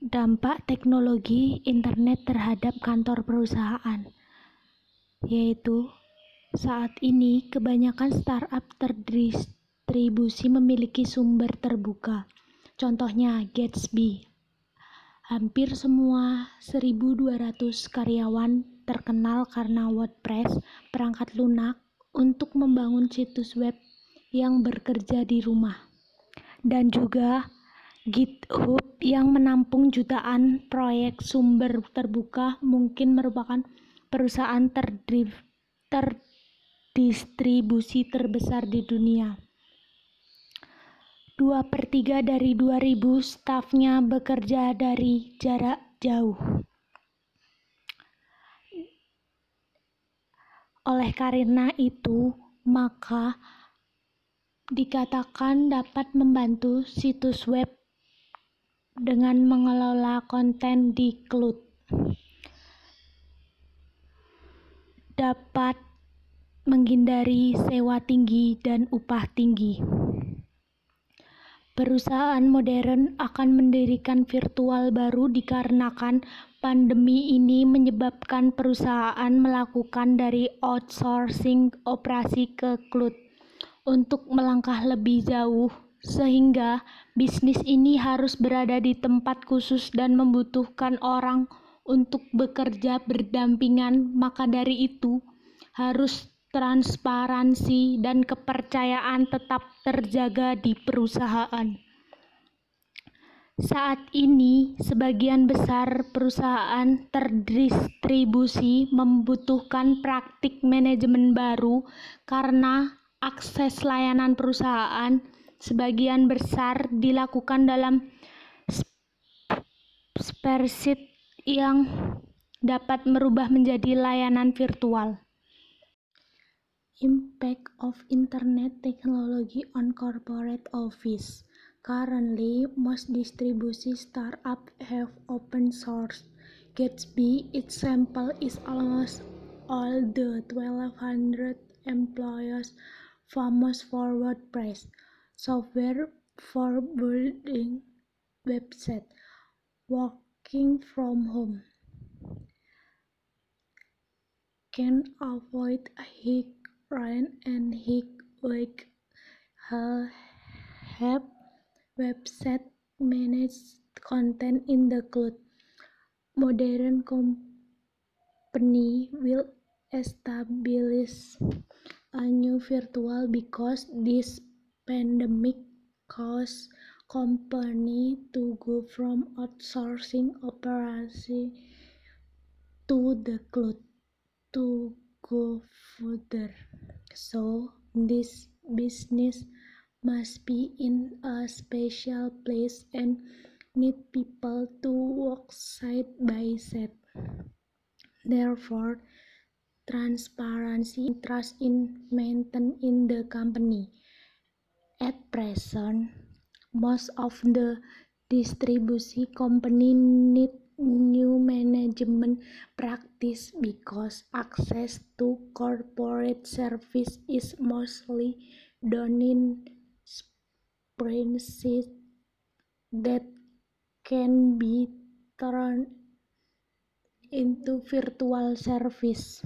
dampak teknologi internet terhadap kantor perusahaan, yaitu saat ini kebanyakan startup terdistribusi memiliki sumber terbuka. Contohnya Gatsby. Hampir semua 1200 karyawan terkenal karena WordPress, perangkat lunak untuk membangun situs web yang bekerja di rumah. Dan juga GitHub yang menampung jutaan proyek sumber terbuka mungkin merupakan perusahaan terdistribusi terbesar di dunia. Dua per tiga dari 2000 stafnya bekerja dari jarak jauh. Oleh karena itu, maka dikatakan dapat membantu situs web dengan mengelola konten di cloud. Dapat menghindari sewa tinggi dan upah tinggi. Perusahaan modern akan mendirikan virtual baru dikarenakan pandemi ini menyebabkan perusahaan melakukan dari outsourcing operasi ke cloud untuk melangkah lebih jauh sehingga bisnis ini harus berada di tempat khusus dan membutuhkan orang untuk bekerja berdampingan maka dari itu harus transparansi dan kepercayaan tetap terjaga di perusahaan. Saat ini, sebagian besar perusahaan terdistribusi membutuhkan praktik manajemen baru karena akses layanan perusahaan sebagian besar dilakukan dalam spreadsheet yang dapat merubah menjadi layanan virtual. Impact of Internet Technology on Corporate Office Currently, most distribution startups have open source. Gatsby example is almost all the 1200 employees famous for WordPress software for building websites working from home can avoid high rent and high wage have website manage content in the cloud. Modern company will establish a new virtual because this pandemic caused company to go from outsourcing operation to the cloud to go further. So this business must be in a special place and need people to work side by side. Therefore, transparency and trust in maintained in the company. At present, most of the distribution company need new management practice because access to corporate service is mostly done in spreadsheets that can be turned into virtual service.